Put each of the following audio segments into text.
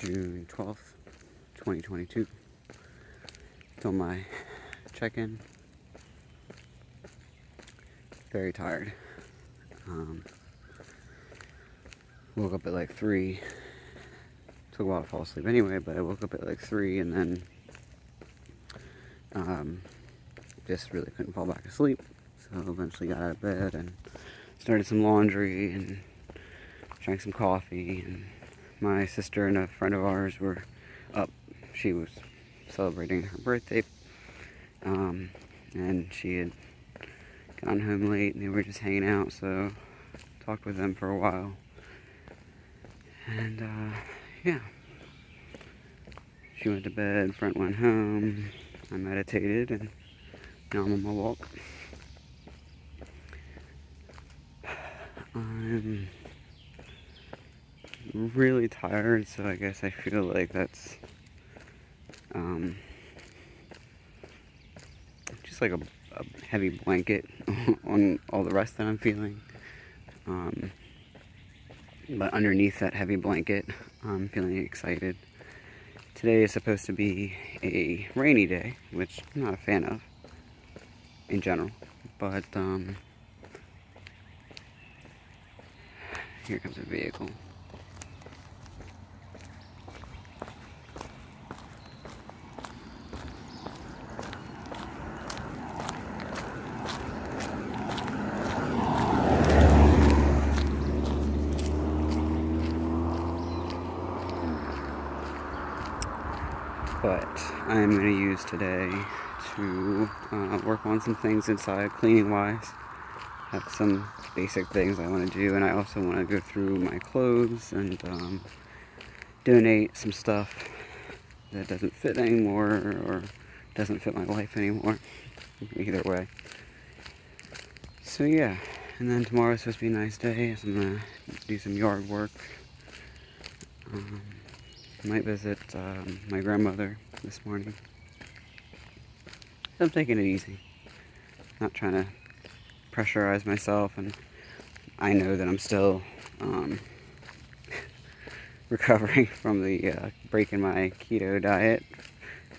June 12th, 2022. Till my check-in. Very tired. Um, woke up at like 3. Took a while to fall asleep anyway, but I woke up at like 3 and then um, just really couldn't fall back asleep. So eventually got out of bed and started some laundry and drank some coffee. And my sister and a friend of ours were up. She was celebrating her birthday. Um, and she had gone home late and they were just hanging out. So talked with them for a while. And uh, yeah. She went to bed, Front went home. I meditated and now I'm on my walk. I'm really tired, so I guess I feel like that's um, just like a, a heavy blanket on all the rest that I'm feeling. Um, but underneath that heavy blanket, I'm feeling excited. Today is supposed to be a rainy day, which I'm not a fan of in general. But um, here comes a vehicle. but I am going to use today to uh, work on some things inside cleaning wise. Have some basic things I want to do, and I also want to go through my clothes and um, donate some stuff that doesn't fit anymore or doesn't fit my life anymore. Either way. So, yeah, and then tomorrow's supposed to be a nice day, so I'm to do some yard work. Um, might visit um, my grandmother this morning. I'm taking it easy. Not trying to pressurize myself, and I know that I'm still um, recovering from the uh, breaking my keto diet,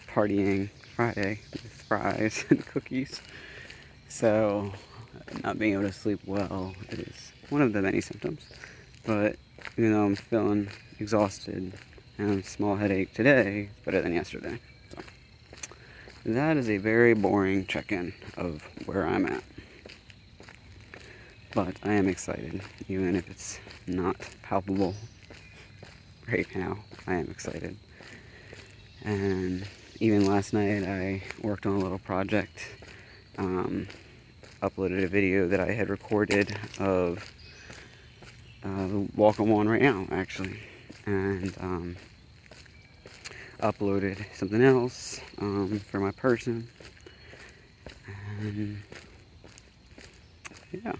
partying Friday with fries and cookies. So, not being able to sleep well is one of the many symptoms. But even though I'm feeling exhausted and a small headache today, better than yesterday. That is a very boring check-in of where I'm at. But I am excited, even if it's not palpable right now. I am excited. And even last night, I worked on a little project. Um, uploaded a video that I had recorded of uh, the walk I'm on right now, actually. And um, uploaded something else um, for my person. And yeah.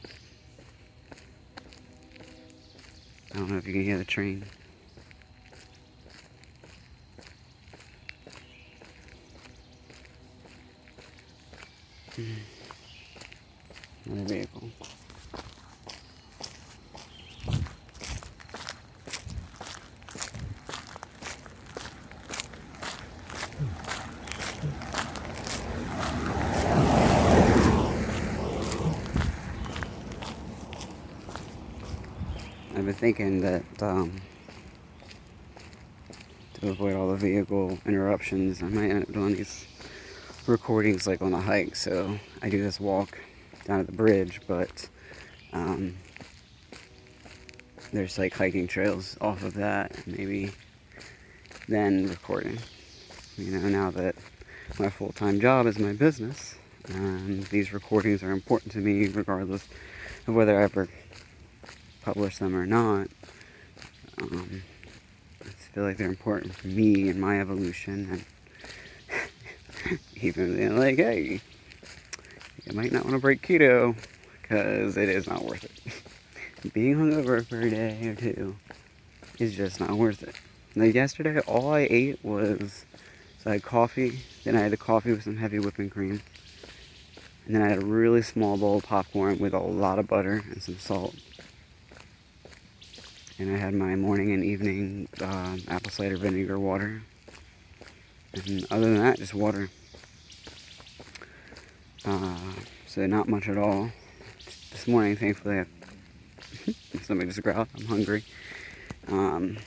I don't know if you can hear the train. Another vehicle. Thinking that um, to avoid all the vehicle interruptions, I might end up doing these recordings like on a hike. So I do this walk down at the bridge, but um, there's like hiking trails off of that. Maybe then recording. You know, now that my full time job is my business, and these recordings are important to me regardless of whether I ever publish them or not. Um, I feel like they're important for me and my evolution, and even being like, hey, you might not want to break keto because it is not worth it. Being hungover for a day or two is just not worth it. Like yesterday, all I ate was so I had coffee, then I had the coffee with some heavy whipping cream, and then I had a really small bowl of popcorn with a lot of butter and some salt and I had my morning and evening uh, apple cider vinegar water. And other than that, just water. Uh, so not much at all. This morning, thankfully, I, somebody just growled. I'm hungry. Um,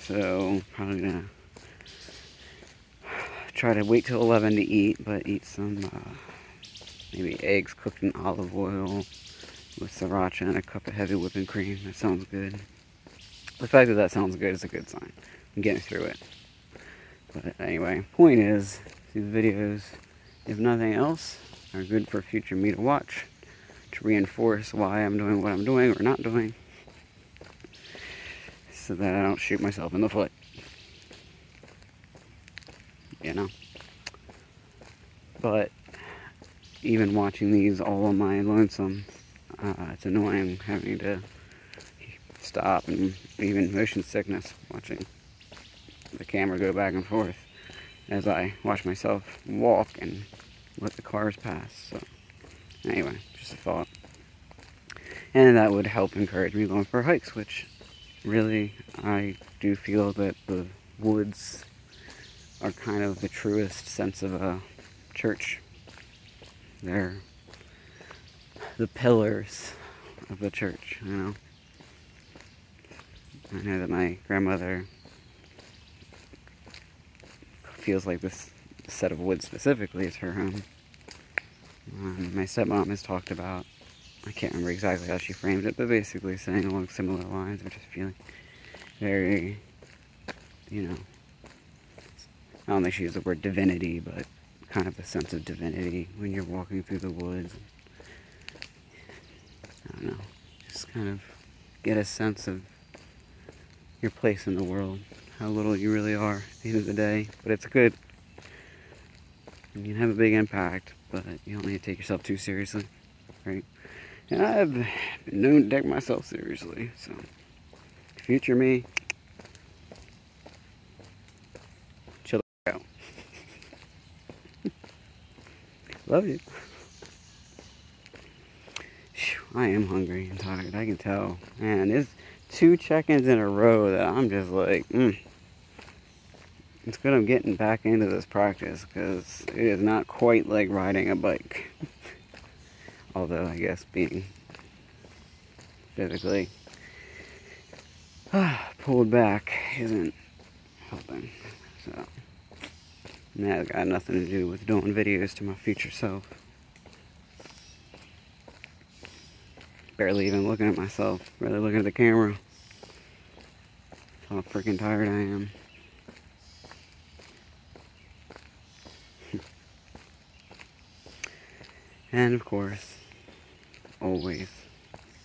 so probably gonna try to wait till 11 to eat, but eat some uh, maybe eggs cooked in olive oil with sriracha and a cup of heavy whipping cream. That sounds good. The fact that that sounds good is a good sign. I'm getting through it. But anyway, point is, these videos, if nothing else, are good for future me to watch to reinforce why I'm doing what I'm doing or not doing so that I don't shoot myself in the foot. You know? But even watching these all on my lonesome, uh, it's annoying having to stop and even motion sickness watching the camera go back and forth as I watch myself walk and let the cars pass. So, anyway, just a thought. And that would help encourage me going for hikes, which really I do feel that the woods are kind of the truest sense of a church. They're the pillars of the church, you know. I know that my grandmother feels like this set of woods specifically is her home. Um, my stepmom has talked about, I can't remember exactly how she framed it, but basically saying along similar lines, or just feeling very, you know, I don't think she used the word divinity, but kind of a sense of divinity when you're walking through the woods. I don't know, just kind of get a sense of your place in the world, how little you really are at the end of the day. But it's good. You can have a big impact, but you don't need to take yourself too seriously, right? And I've been known to take myself seriously, so future me, chill out. Love you. I am hungry and tired. I can tell. Man, there's two check-ins in a row that I'm just like, mm. It's good I'm getting back into this practice because it is not quite like riding a bike. Although I guess being physically pulled back isn't helping. So that's got nothing to do with doing videos to my future self. Barely even looking at myself, barely looking at the camera. How freaking tired I am. and of course, always,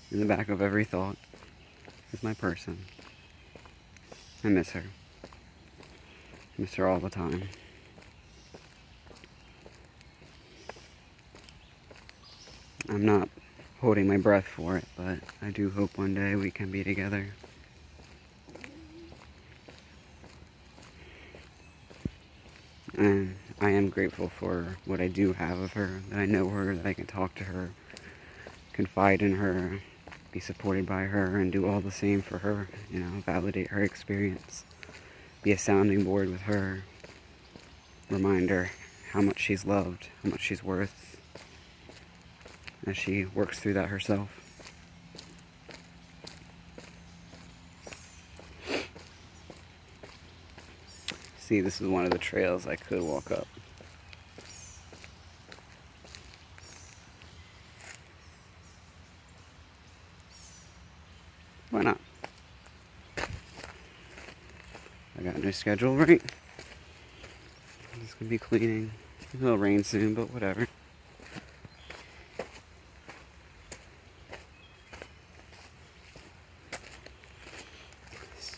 in the back of every thought, is my person. I miss her. I miss her all the time. I'm not holding my breath for it, but I do hope one day we can be together. And I am grateful for what I do have of her, that I know her, that I can talk to her, confide in her, be supported by her, and do all the same for her, you know, validate her experience, be a sounding board with her, remind her how much she's loved, how much she's worth, as she works through that herself. See, this is one of the trails I could walk up. Why not? I got a new schedule, right? It's gonna be cleaning. It'll rain soon, but whatever.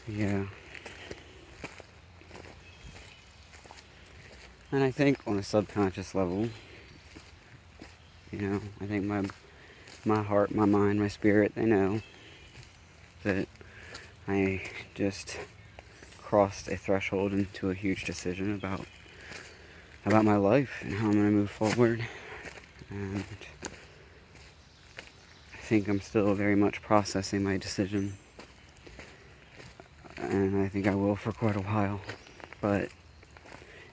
Yeah. And I think on a subconscious level, you know, I think my my heart, my mind, my spirit, they know that I just crossed a threshold into a huge decision about about my life and how I'm going to move forward. And I think I'm still very much processing my decision and I think I will for quite a while. But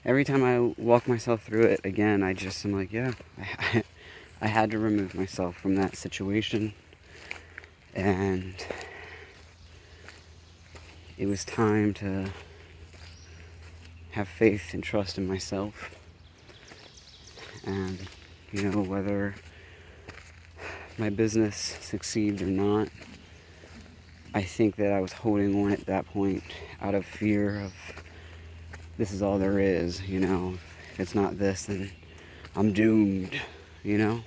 every time I walk myself through it again, I just am like, yeah, I, I had to remove myself from that situation, and it was time to have faith and trust in myself. And, you know, whether my business succeeds or not, I think that I was holding on at that point out of fear of this is all there is, you know. If it's not this, then I'm doomed, you know.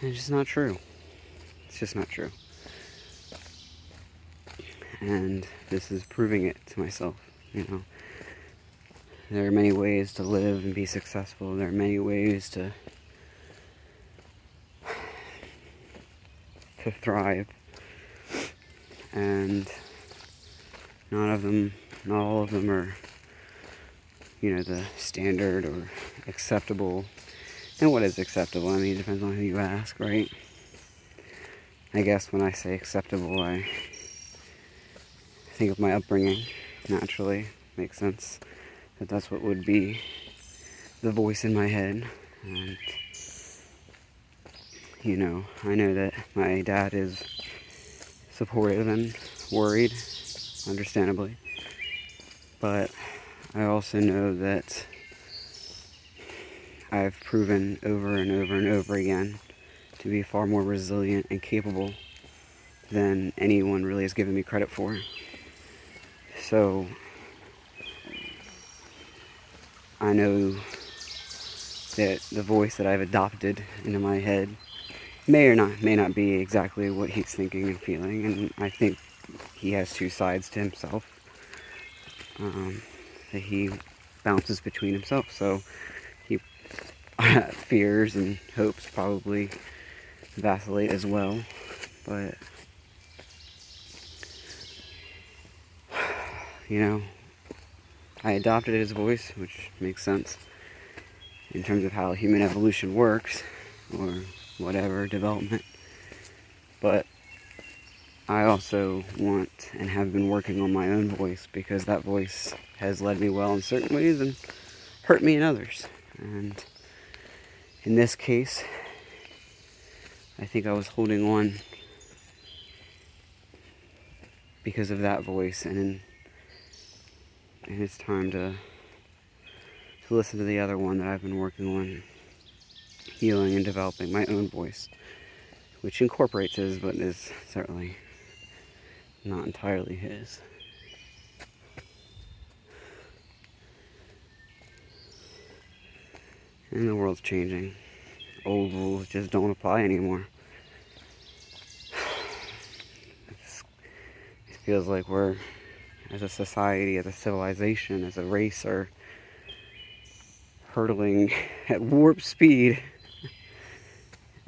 And it's just not true. It's just not true. And this is proving it to myself, you know. There are many ways to live and be successful. There are many ways to to thrive. And none of them, not all of them are, you know, the standard or acceptable. And what is acceptable? I mean, it depends on who you ask, right? I guess when I say acceptable, I think of my upbringing naturally. Makes sense that that's what would be the voice in my head. And you know, I know that my dad is supportive and worried, understandably. But I also know that I've proven over and over and over again to be far more resilient and capable than anyone really has given me credit for. So I know that the voice that I've adopted into my head may or not may not be exactly what he's thinking and feeling, and I think he has two sides to himself um, he bounces between himself. So he fears and hopes probably vacillate as well, but you know, I adopted his voice, which makes sense in terms of how human evolution works, or whatever development. But I also want and have been working on my own voice because that voice has led me well in certain ways and hurt me in others. And in this case, I think I was holding on because of that voice and, and it's time to to listen to the other one that I've been working on healing and developing my own voice, which incorporates his, but is certainly not entirely his. And the world's changing. Old rules just don't apply anymore. it feels like we're, as a society, as a civilization, as a race, are hurtling at warp speed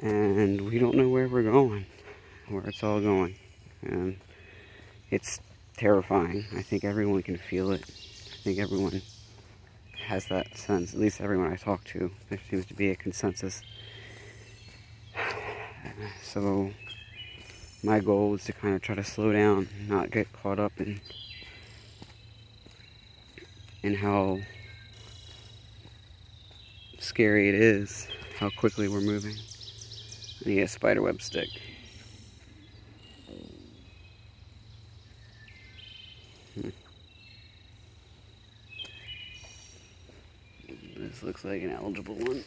and we don't know where we're going, where it's all going. And it's terrifying. I think everyone can feel it. I think everyone has that sense, at least everyone I talk to. There seems to be a consensus. So, my goal is to kind of try to slow down, not get caught up in in how scary it is, how quickly we're moving. I need a spiderweb stick. This looks like an eligible one.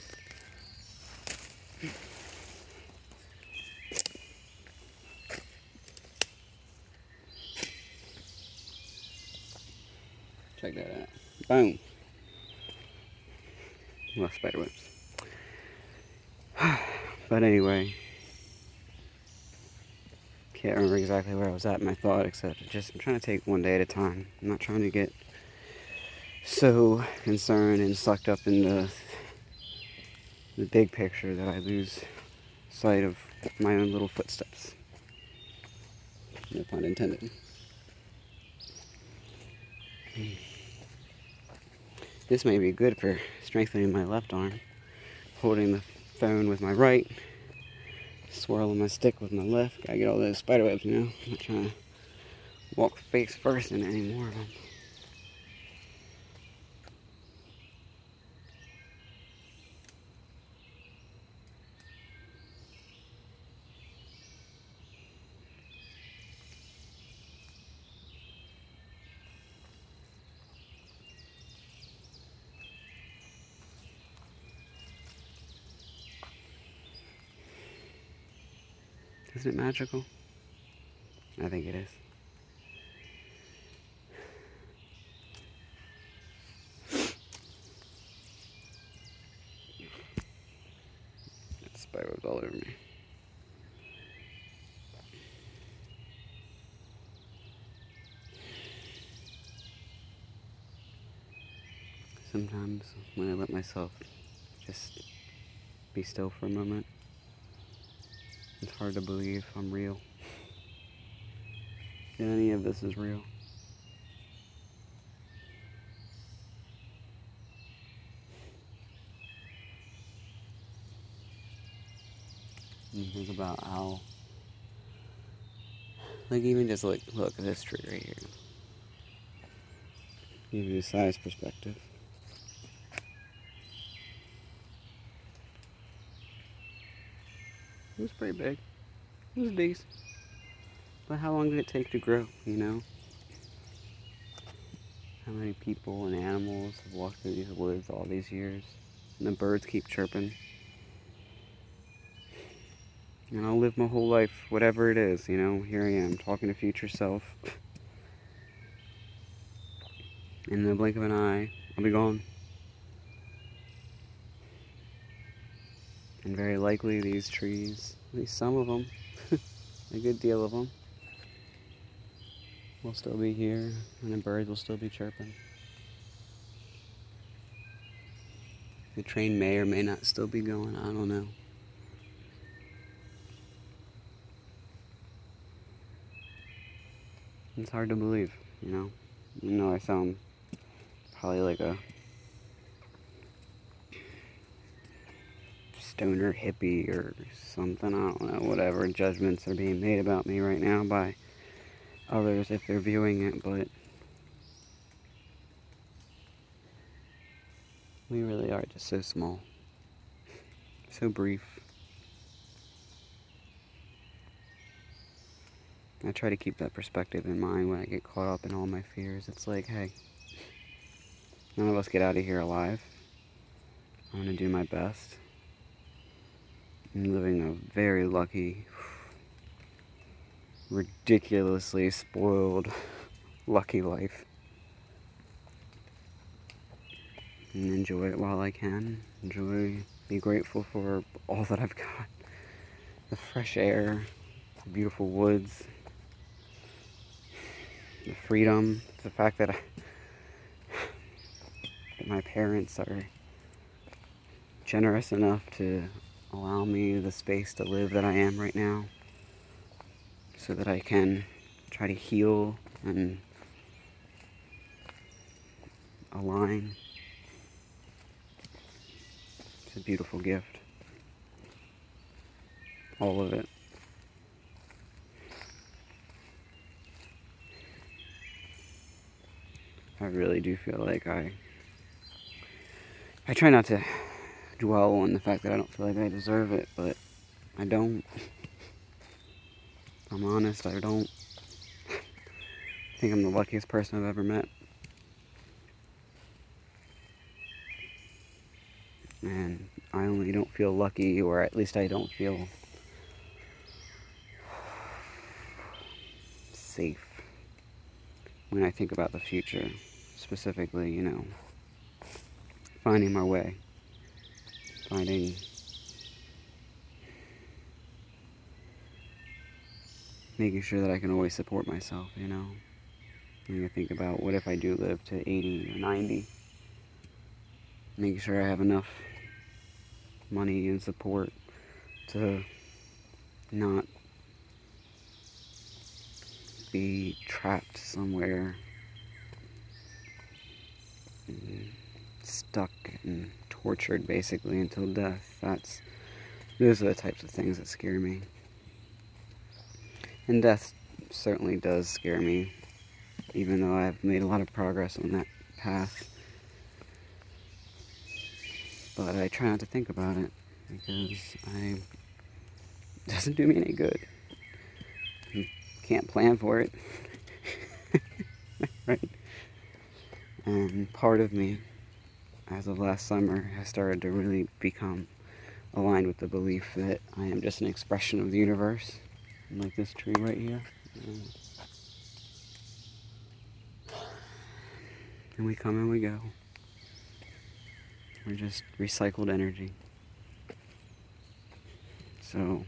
Check that out. Boom. Well, spiderwebs. But anyway, can't remember exactly where I was at in my thought, except just I'm trying to take one day at a time. I'm not trying to get so concerned and sucked up in the the big picture that I lose sight of my own little footsteps. No pun intended. This may be good for strengthening my left arm, holding the phone with my right, swirling my stick with my left. Gotta get all those spider webs, you know. I'm not trying to walk face first in any more of them. Isn't it magical? I think it is. Spiraled all over me. Sometimes when I let myself just be still for a moment, it's hard to believe I'm real. That any of this is real. And think about how, like even just like look at this tree right here. Give you a size perspective. It was pretty big. It was decent. But how long did it take to grow, you know? How many people and animals have walked through these woods all these years? And the birds keep chirping. And I'll live my whole life, whatever it is, you know, here I am, talking to future self. In the blink of an eye, I'll be gone. And very likely these trees, at least some of them, a good deal of them, will still be here and the birds will still be chirping. The train may or may not still be going, I don't know. It's hard to believe, you know. You know I sound probably like a stoner hippie or something. I don't know, whatever judgments are being made about me right now by others if they're viewing it, but we really are just so small, so brief. I try to keep that perspective in mind when I get caught up in all my fears. It's like, hey, none of us get out of here alive. I'm going to do my best. I'm living a very lucky, ridiculously spoiled, lucky life. And enjoy it while I can. Enjoy, be grateful for all that I've got. The fresh air, the beautiful woods, the freedom, the fact that, I, that my parents are generous enough to allow me the space to live that I am right now so that I can try to heal and align. It's a beautiful gift. All of it. I really do feel like I I try not to dwell on the fact that I don't feel like I deserve it, but I don't. I'm honest, I don't. I think I'm the luckiest person I've ever met. And I only don't feel lucky, or at least I don't feel safe when I think about the future, specifically, you know, finding my way finding making sure that I can always support myself, you know. When I think about what if I do live to 80 or 90, making sure I have enough money and support to not be trapped somewhere stuck and tortured basically until death. That's those are the types of things that scare me. And death certainly does scare me even though I've made a lot of progress on that path. But I try not to think about it because I it doesn't do me any good. You can't plan for it. right? And part of me, as of last summer, has started to really become aligned with the belief that I am just an expression of the universe, like this tree right here. And we come and we go. We're just recycled energy. So,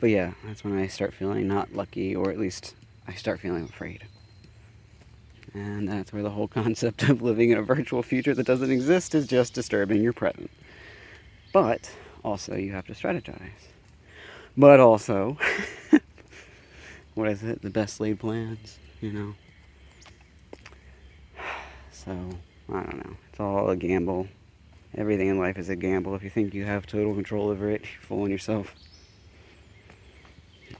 but yeah, that's when I start feeling not lucky, or at least I start feeling afraid. And that's where the whole concept of living in a virtual future that doesn't exist is just disturbing your present. But also, you have to strategize. But also, what is it? The best laid plans, you know? So, I don't know. It's all a gamble. Everything in life is a gamble. If you think you have total control over it, you're fooling yourself.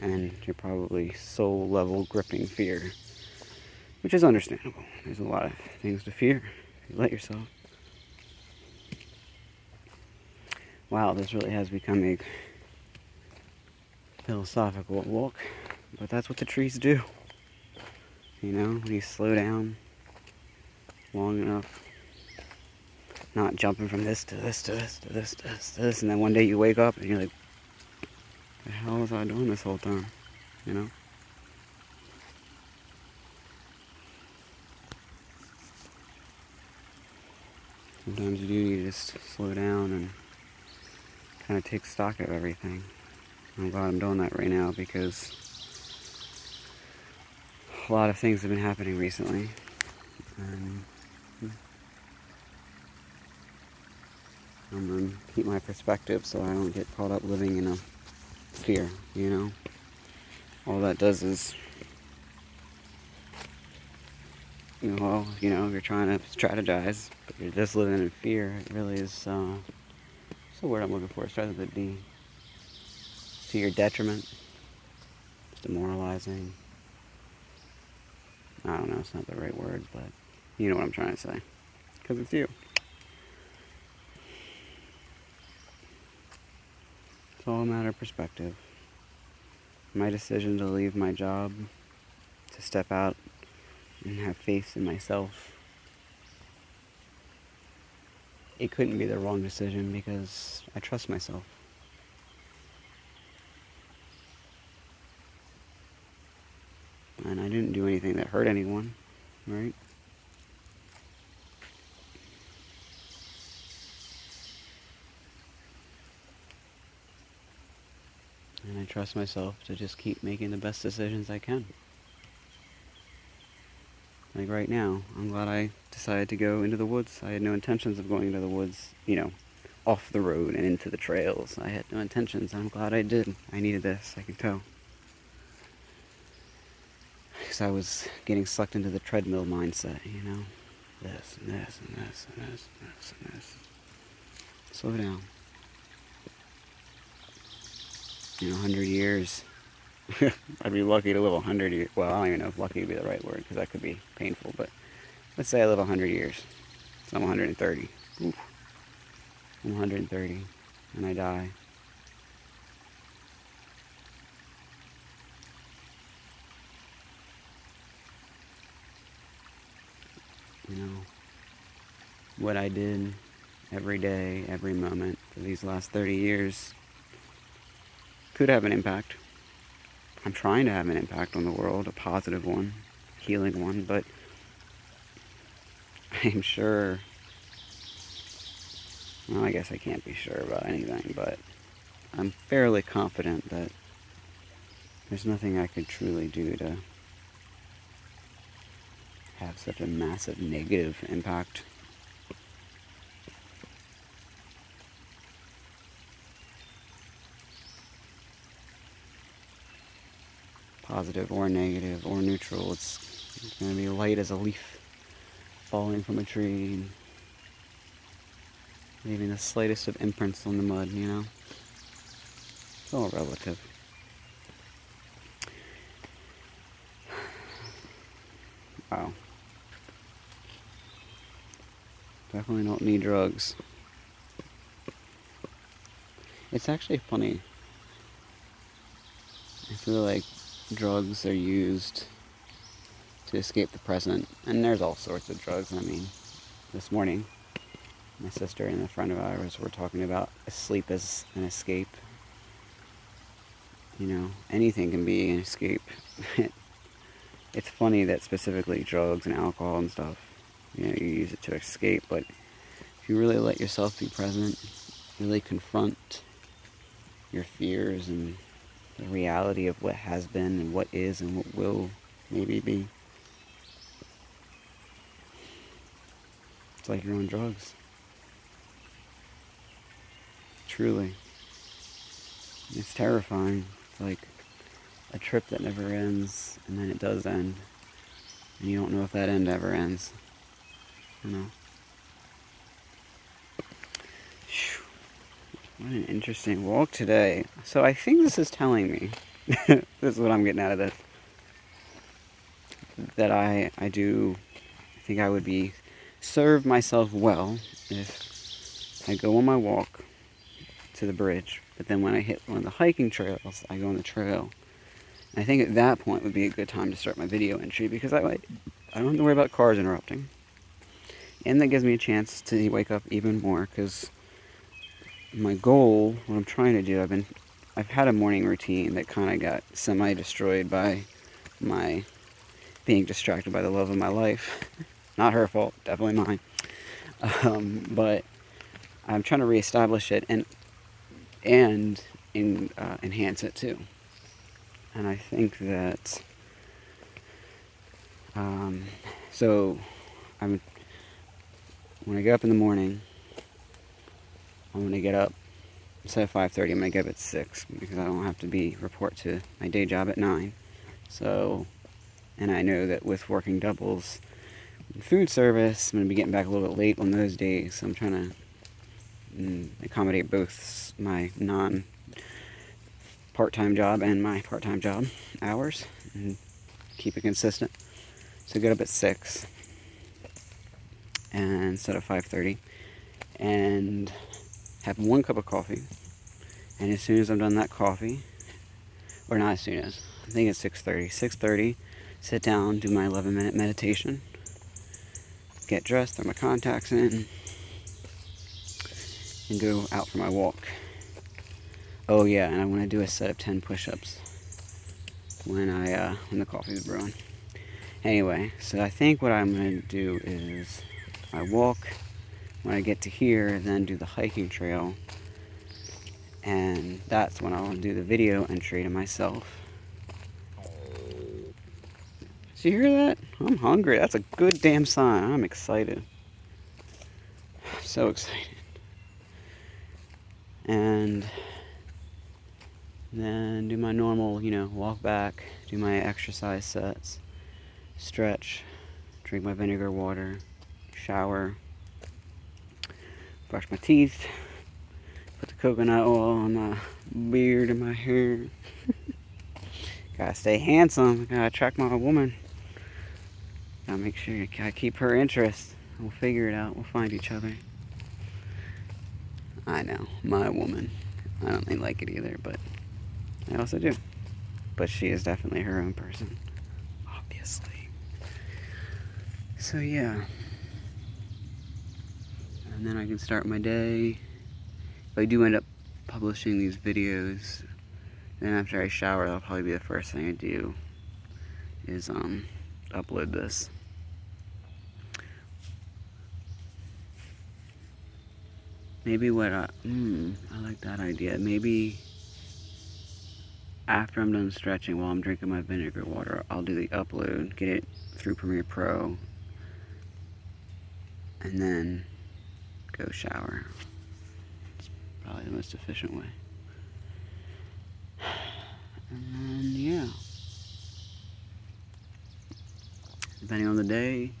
And you're probably soul level gripping fear, which is understandable. There's a lot of things to fear you let yourself. Wow, this really has become a philosophical walk, but that's what the trees do. You know, when you slow down long enough, not jumping from this to this to this to this to this to this, and then one day you wake up and you're like, the hell was I doing this whole time? You know? Sometimes you do need to just slow down and kind of take stock of everything. I'm glad I'm doing that right now because a lot of things have been happening recently. And hmm, I'm going to keep my perspective so I don't get caught up living in a fear, you know? All that does is, you know, well, you know, you're trying to strategize, but you're just living in fear. It really is, uh, what's the word I'm looking for? It starts with D. To your detriment. It's demoralizing. I don't know, it's not the right word, but you know what I'm trying to say. Because it's you. It's all a matter of perspective. My decision to leave my job, to step out and have faith in myself, it couldn't be the wrong decision because I trust myself. And I didn't do anything that hurt anyone, right? And I trust myself to just keep making the best decisions I can. Like right now, I'm glad I decided to go into the woods. I had no intentions of going into the woods, you know, off the road and into the trails. I had no intentions. I'm glad I did. I needed this, I can tell. Because I was getting sucked into the treadmill mindset, you know? This and this and this and this and this and this. Slow down you know, 100 years. I'd be lucky to live 100 years. Well, I don't even know if lucky would be the right word because that could be painful, but let's say I live 100 years. So I'm 130. Oof. I'm 130 and I die. You know, what I did every day, every moment for these last 30 years could have an impact. I'm trying to have an impact on the world, a positive one, healing one, but I'm sure. Well, I guess I can't be sure about anything, but I'm fairly confident that there's nothing I could truly do to have such a massive negative impact positive or negative or neutral. It's, going to be light as a leaf falling from a tree, leaving the slightest of imprints on the mud, you know? It's all relative. Wow. Definitely don't need drugs. It's actually funny. I feel like drugs are used to escape the present. And there's all sorts of drugs. I mean, this morning, my sister and a friend of ours were talking about sleep as an escape. You know, anything can be an escape. it's funny that specifically drugs and alcohol and stuff, you know, you use it to escape, but if you really let yourself be present, really confront your fears and the reality of what has been and what is and what will maybe be. It's like you're on drugs. Truly. It's terrifying. It's like a trip that never ends and then it does end. And you don't know if that end ever ends. You know? What an interesting walk today. So I think this is telling me, this is what I'm getting out of this, that I, I do, I think I would be, serve myself well if I go on my walk to the bridge, but then when I hit one of the hiking trails, I go on the trail. And I think at that point would be a good time to start my video entry because I, I don't have to worry about cars interrupting. And that gives me a chance to wake up even more because my goal, what I'm trying to do, I've been, I've had a morning routine that kind of got semi-destroyed by my being distracted by the love of my life. Not her fault, definitely mine. Um, but I'm trying to reestablish it and and in, uh, enhance it too. And I think that um, so I'm when I get up in the morning, I'm to get up instead of 5.30, I'm to get up at 6 because I don't have to be report to my day job at 9. So, and I know that with working doubles food service, I'm to be getting back a little bit late on those days. So I'm trying to mm, accommodate both my non part-time job and my part-time job hours and keep it consistent. So get up at 6 and instead of 5.30 and have one cup of coffee, and as soon as I'm done that coffee, or not as soon as, I think it's 6.30, 6.30, sit down, do my 11 minute meditation, get dressed, throw my contacts in, and go out for my walk. Oh yeah, and I want to do a set of 10 push-ups when I, uh, when the coffee's brewing. Anyway, so I think what I'm going to do is I walk, when I get to here, then do the hiking trail. And that's when I'll do the video entry to myself. Did you hear that? I'm hungry. That's a good damn sign. I'm excited. I'm so excited. And then do my normal, you know, walk back, do my exercise sets, stretch, drink my vinegar water, shower, brush my teeth, put the coconut oil on my beard and my hair. gotta stay handsome, gotta attract my woman. Gotta make sure I keep her interest. We'll figure it out, we'll find each other. I know, my woman. I don't really like it either, but I also do. But she is definitely her own person, obviously. So, yeah and then I can start my day. If I do end up publishing these videos, then after I shower, that'll probably be the first thing I do, is um, upload this. Maybe what I, mm, I like that idea. Maybe after I'm done stretching while I'm drinking my vinegar water, I'll do the upload, get it through Premiere Pro, and then go shower. It's probably the most efficient way. And then, yeah. Depending on the day,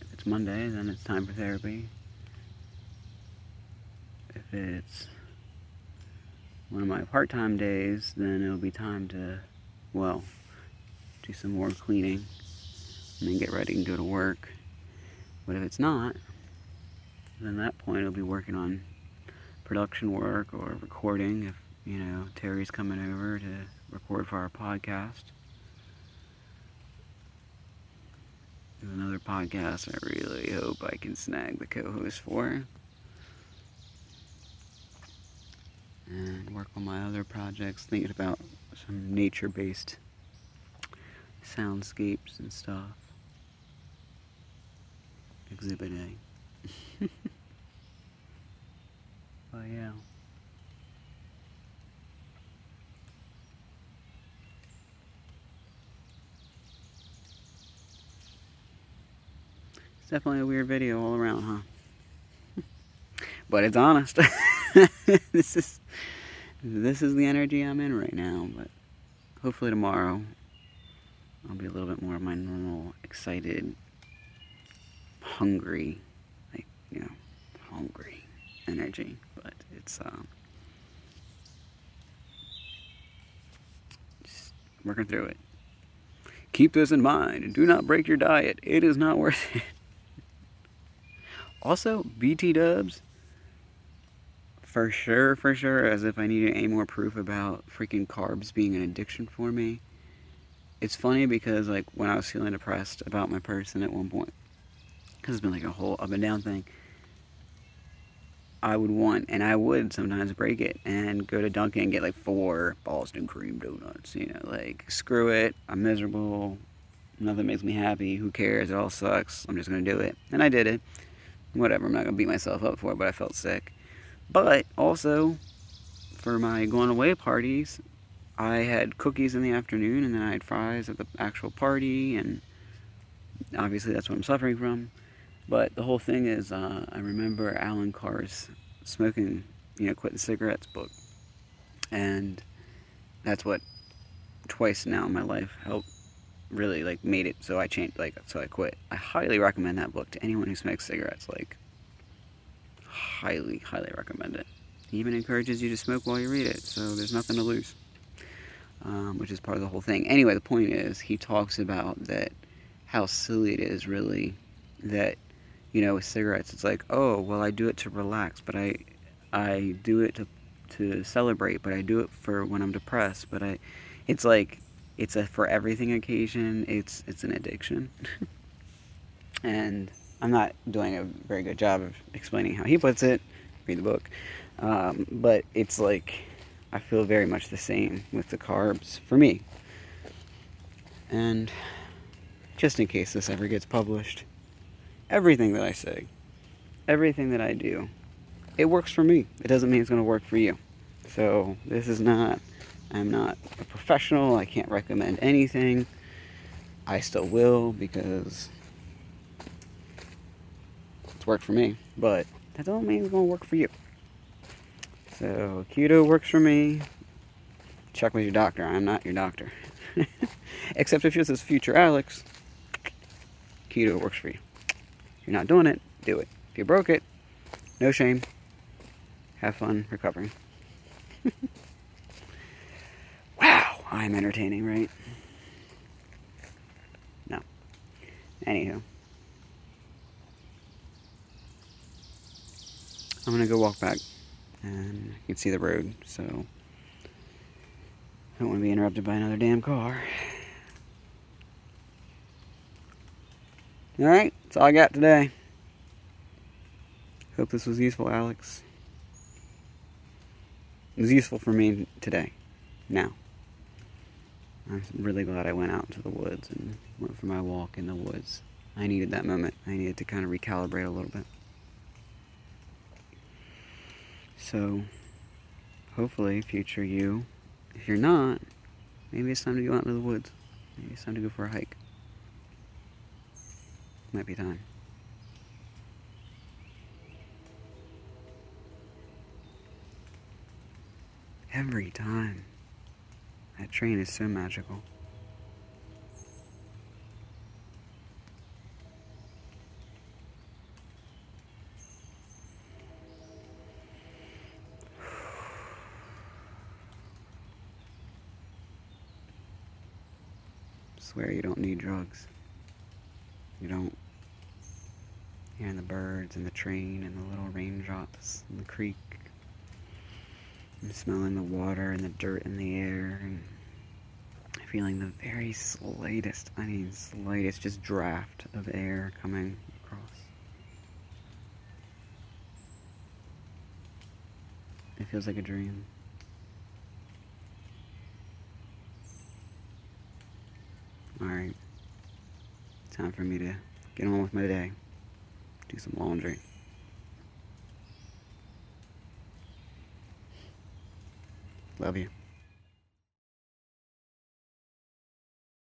if it's Monday, then it's time for therapy. If it's one of my part-time days, then it'll be time to, well, do some more cleaning and then get ready and go to work. But if it's not, then at that point I'll be working on production work or recording if, you know, Terry's coming over to record for our podcast. There's another podcast I really hope I can snag the co-host for. And work on my other projects, thinking about some nature-based soundscapes and stuff. Exhibit A. but yeah. It's definitely a weird video all around, huh? but it's honest. this is this is the energy I'm in right now, but hopefully tomorrow I'll be a little bit more of my normal, excited, hungry, like, you know, hungry energy. But it's, um, just working through it. Keep this in mind and do not break your diet. It is not worth it. Also, BT dubs, for sure, for sure, as if I needed any more proof about freaking carbs being an addiction for me it's funny because like when I was feeling depressed about my person at one point, because it's been like a whole up and down thing. I would want, and I would sometimes break it and go to Dunkin' and get like four Boston cream donuts. You know, like screw it, I'm miserable, nothing makes me happy. Who cares? It all sucks. I'm just gonna do it, and I did it. Whatever. I'm not gonna beat myself up for it, but I felt sick. But also, for my going away parties, I had cookies in the afternoon and then I had fries at the actual party, and obviously that's what I'm suffering from. But the whole thing is, uh, I remember Allen Carr's smoking, you know, quitting cigarettes book, and that's what twice now in my life helped really like made it so I changed like so I quit. I highly recommend that book to anyone who smokes cigarettes. Like, highly, highly recommend it. He even encourages you to smoke while you read it, so there's nothing to lose um, which is part of the whole thing. Anyway, the point is, he talks about that how silly it is, really, that you know, with cigarettes, it's like, oh, well, I do it to relax, but I, I do it to, to celebrate, but I do it for when I'm depressed. But I, it's like, it's a for everything occasion. It's it's an addiction, and I'm not doing a very good job of explaining how he puts it. Read the book, um, but it's like I feel very much the same with the carbs for me. And just in case this ever gets published, everything that I say, everything that I do, it works for me. It doesn't mean it's going to work for you. So this is not, I'm not a professional. I can't recommend anything. I still will because it's worked for me. But that doesn't mean it's going to work for you. So keto works for me. Check with your doctor. I'm not your doctor. Except if you're this future Alex, keto works for you. You're not doing it, do it. If you broke it, no shame. Have fun recovering. wow, I'm entertaining, right? No. Anywho. I'm gonna go walk back and you can see the road, so I don't want to be interrupted by another damn car. Alright, that's all I got today. Hope this was useful, Alex. It was useful for me today. Now. I'm really glad I went out into the woods and went for my walk in the woods. I needed that moment. I needed to kind of recalibrate a little bit. So, hopefully, future you, if you're not, maybe it's time to go out into the woods. Maybe it's time to go for a hike. Might be time. Every time. That train is so magical. swear you don't need drugs. You don't hearing the birds and the train and the little raindrops in the creek. And smelling the water and the dirt in the air and feeling the very slightest, I mean slightest, just draft of air coming across. It feels like a dream. Alright. Time for me to get on with my day. Do some laundry. Love you.